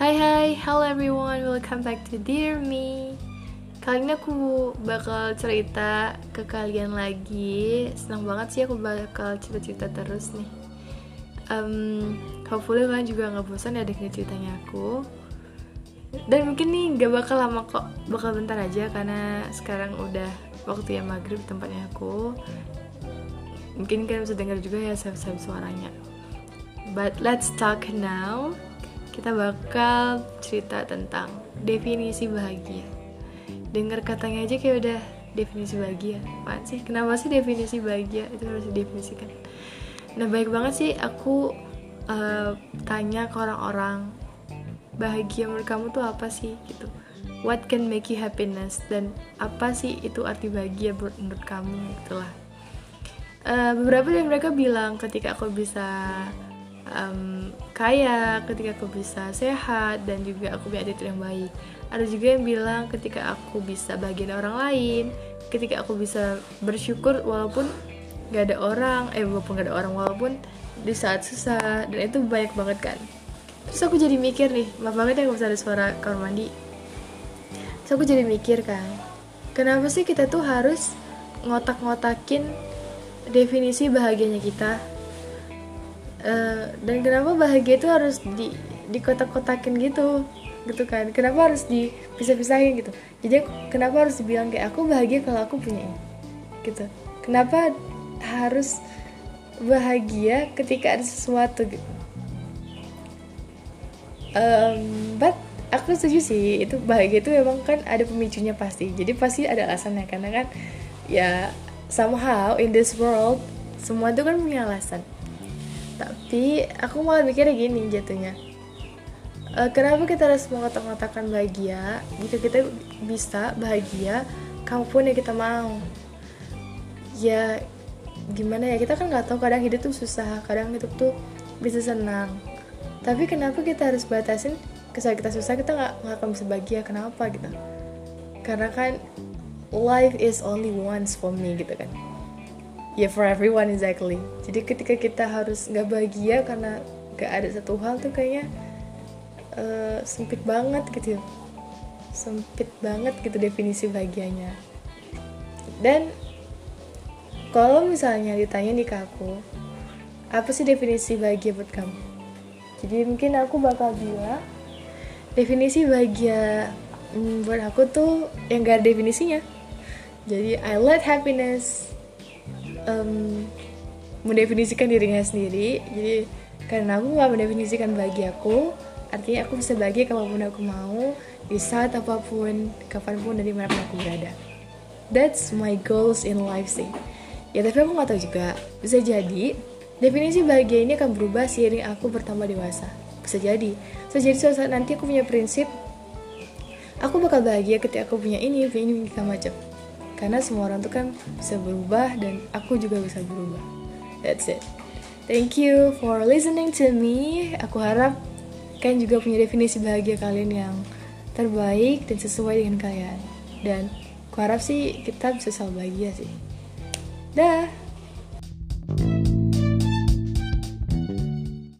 Hai hai, hello everyone, welcome back to Dear Me. Kali ini aku bakal cerita ke kalian lagi. Senang banget sih aku bakal cerita-cerita terus nih. Um, Hopefully kalian juga gak bosan ya dengerin ceritanya aku. Dan mungkin nih gak bakal lama kok, bakal bentar aja Karena sekarang udah waktu yang maghrib tempatnya aku. Mungkin kalian bisa denger juga ya save-save suaranya. But let's talk now kita bakal cerita tentang definisi bahagia. Dengar katanya aja kayak udah definisi bahagia. Apaan sih? Kenapa sih definisi bahagia itu harus didefinisikan? Nah, baik banget sih aku uh, tanya ke orang-orang bahagia menurut kamu tuh apa sih gitu. What can make you happiness dan apa sih itu arti bahagia menurut kamu itulah. Uh, beberapa dari mereka bilang ketika aku bisa um, kaya, ketika aku bisa sehat dan juga aku punya attitude yang baik. Ada juga yang bilang ketika aku bisa bagian orang lain, ketika aku bisa bersyukur walaupun gak ada orang, eh walaupun gak ada orang walaupun di saat susah dan itu banyak banget kan. Terus aku jadi mikir nih, maaf banget ya kalau ada suara kamar mandi. Terus aku jadi mikir kan, kenapa sih kita tuh harus ngotak-ngotakin definisi bahagianya kita uh, dan kenapa bahagia itu harus di di kotak-kotakin gitu gitu kan? Kenapa harus dipisah-pisahin gitu? Jadi kenapa harus dibilang kayak aku bahagia kalau aku punya ini gitu. Kenapa harus bahagia ketika ada sesuatu gitu? Um, but aku setuju sih itu bahagia itu memang kan ada pemicunya pasti. Jadi pasti ada alasannya karena kan ya somehow in this world semua itu kan punya alasan tapi aku malah mikirnya gini jatuhnya. Uh, kenapa kita harus mengotak-ngotakan bahagia? Jika kita bisa bahagia kapan pun yang kita mau. Ya gimana ya? Kita kan nggak tahu kadang hidup tuh susah kadang hidup tuh bisa senang. Tapi kenapa kita harus batasin kesaat kita susah kita nggak nggak akan bisa bahagia? Kenapa gitu? Karena kan life is only once for me gitu kan ya yeah, for everyone exactly. Jadi ketika kita harus nggak bahagia karena nggak ada satu hal tuh kayaknya uh, sempit banget gitu. Sempit banget gitu definisi bahagianya. Dan kalau misalnya ditanya nih ke aku apa sih definisi bahagia buat kamu? Jadi mungkin aku bakal bilang definisi bahagia hmm, buat aku tuh yang gak ada definisinya. Jadi I let happiness um, mendefinisikan dirinya sendiri. Jadi karena aku nggak mendefinisikan bahagiaku artinya aku bisa bahagia kapan pun aku mau di saat apa pun kapan pun dari mana aku berada. That's my goals in life sih. Ya tapi aku nggak tahu juga. Bisa jadi definisi bahagia ini akan berubah seiring aku bertambah dewasa. Bisa jadi. Bisa jadi suatu saat nanti aku punya prinsip aku bakal bahagia ketika aku punya ini punya ini punya macam karena semua orang tuh kan bisa berubah dan aku juga bisa berubah. That's it. Thank you for listening to me. Aku harap kalian juga punya definisi bahagia kalian yang terbaik dan sesuai dengan kalian. Dan aku harap sih kita bisa selalu bahagia sih. Dah